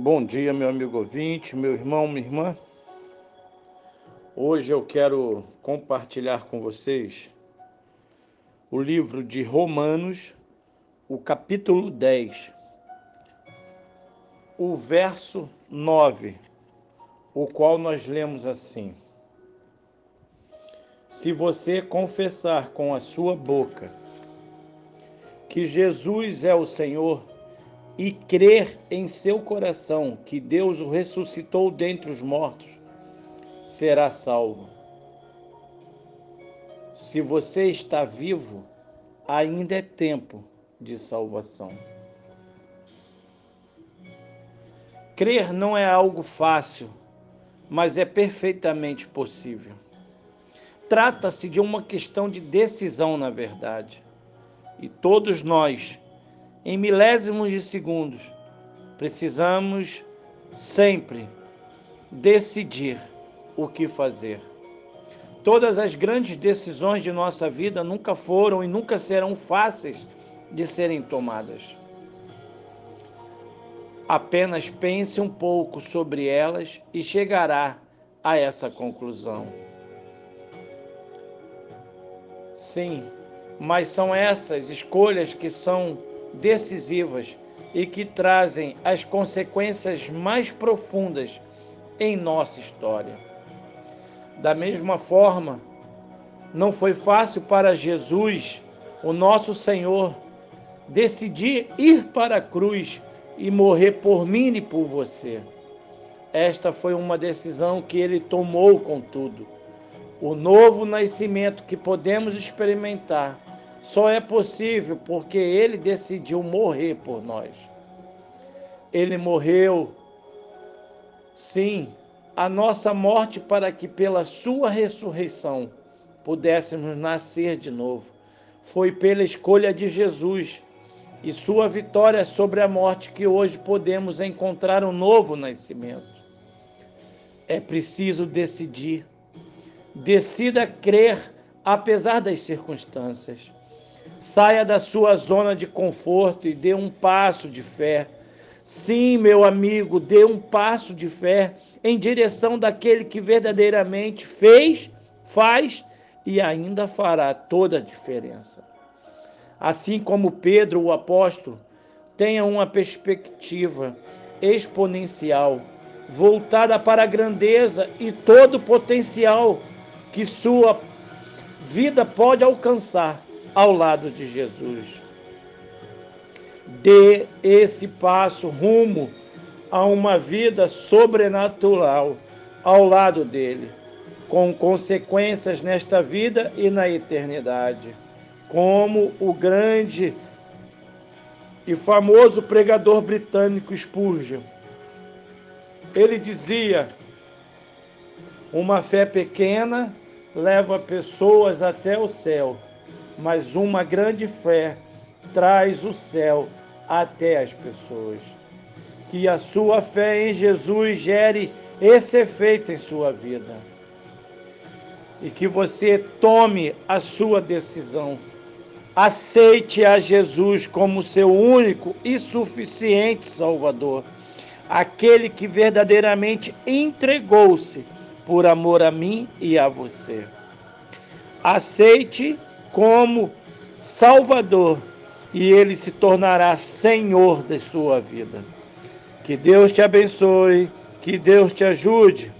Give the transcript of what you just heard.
Bom dia, meu amigo ouvinte, meu irmão, minha irmã. Hoje eu quero compartilhar com vocês o livro de Romanos, o capítulo 10, o verso 9, o qual nós lemos assim: Se você confessar com a sua boca que Jesus é o Senhor, e crer em seu coração que Deus o ressuscitou dentre os mortos, será salvo. Se você está vivo, ainda é tempo de salvação. Crer não é algo fácil, mas é perfeitamente possível. Trata-se de uma questão de decisão, na verdade. E todos nós, em milésimos de segundos. Precisamos sempre decidir o que fazer. Todas as grandes decisões de nossa vida nunca foram e nunca serão fáceis de serem tomadas. Apenas pense um pouco sobre elas e chegará a essa conclusão. Sim, mas são essas escolhas que são decisivas e que trazem as consequências mais profundas em nossa história. Da mesma forma, não foi fácil para Jesus, o nosso Senhor, decidir ir para a cruz e morrer por mim e por você. Esta foi uma decisão que ele tomou, contudo. O novo nascimento que podemos experimentar só é possível porque ele decidiu morrer por nós. Ele morreu, sim, a nossa morte para que pela sua ressurreição pudéssemos nascer de novo. Foi pela escolha de Jesus e sua vitória sobre a morte que hoje podemos encontrar um novo nascimento. É preciso decidir. Decida crer apesar das circunstâncias. Saia da sua zona de conforto e dê um passo de fé. Sim, meu amigo, dê um passo de fé em direção daquele que verdadeiramente fez, faz e ainda fará toda a diferença. Assim como Pedro, o apóstolo, tenha uma perspectiva exponencial, voltada para a grandeza e todo o potencial que sua vida pode alcançar ao lado de Jesus. Dê esse passo rumo a uma vida sobrenatural ao lado dele, com consequências nesta vida e na eternidade. Como o grande e famoso pregador britânico Spurgeon. Ele dizia: uma fé pequena leva pessoas até o céu mas uma grande fé traz o céu até as pessoas. Que a sua fé em Jesus gere esse efeito em sua vida. E que você tome a sua decisão. Aceite a Jesus como seu único e suficiente Salvador, aquele que verdadeiramente entregou-se por amor a mim e a você. Aceite como Salvador e ele se tornará Senhor da sua vida. Que Deus te abençoe, que Deus te ajude.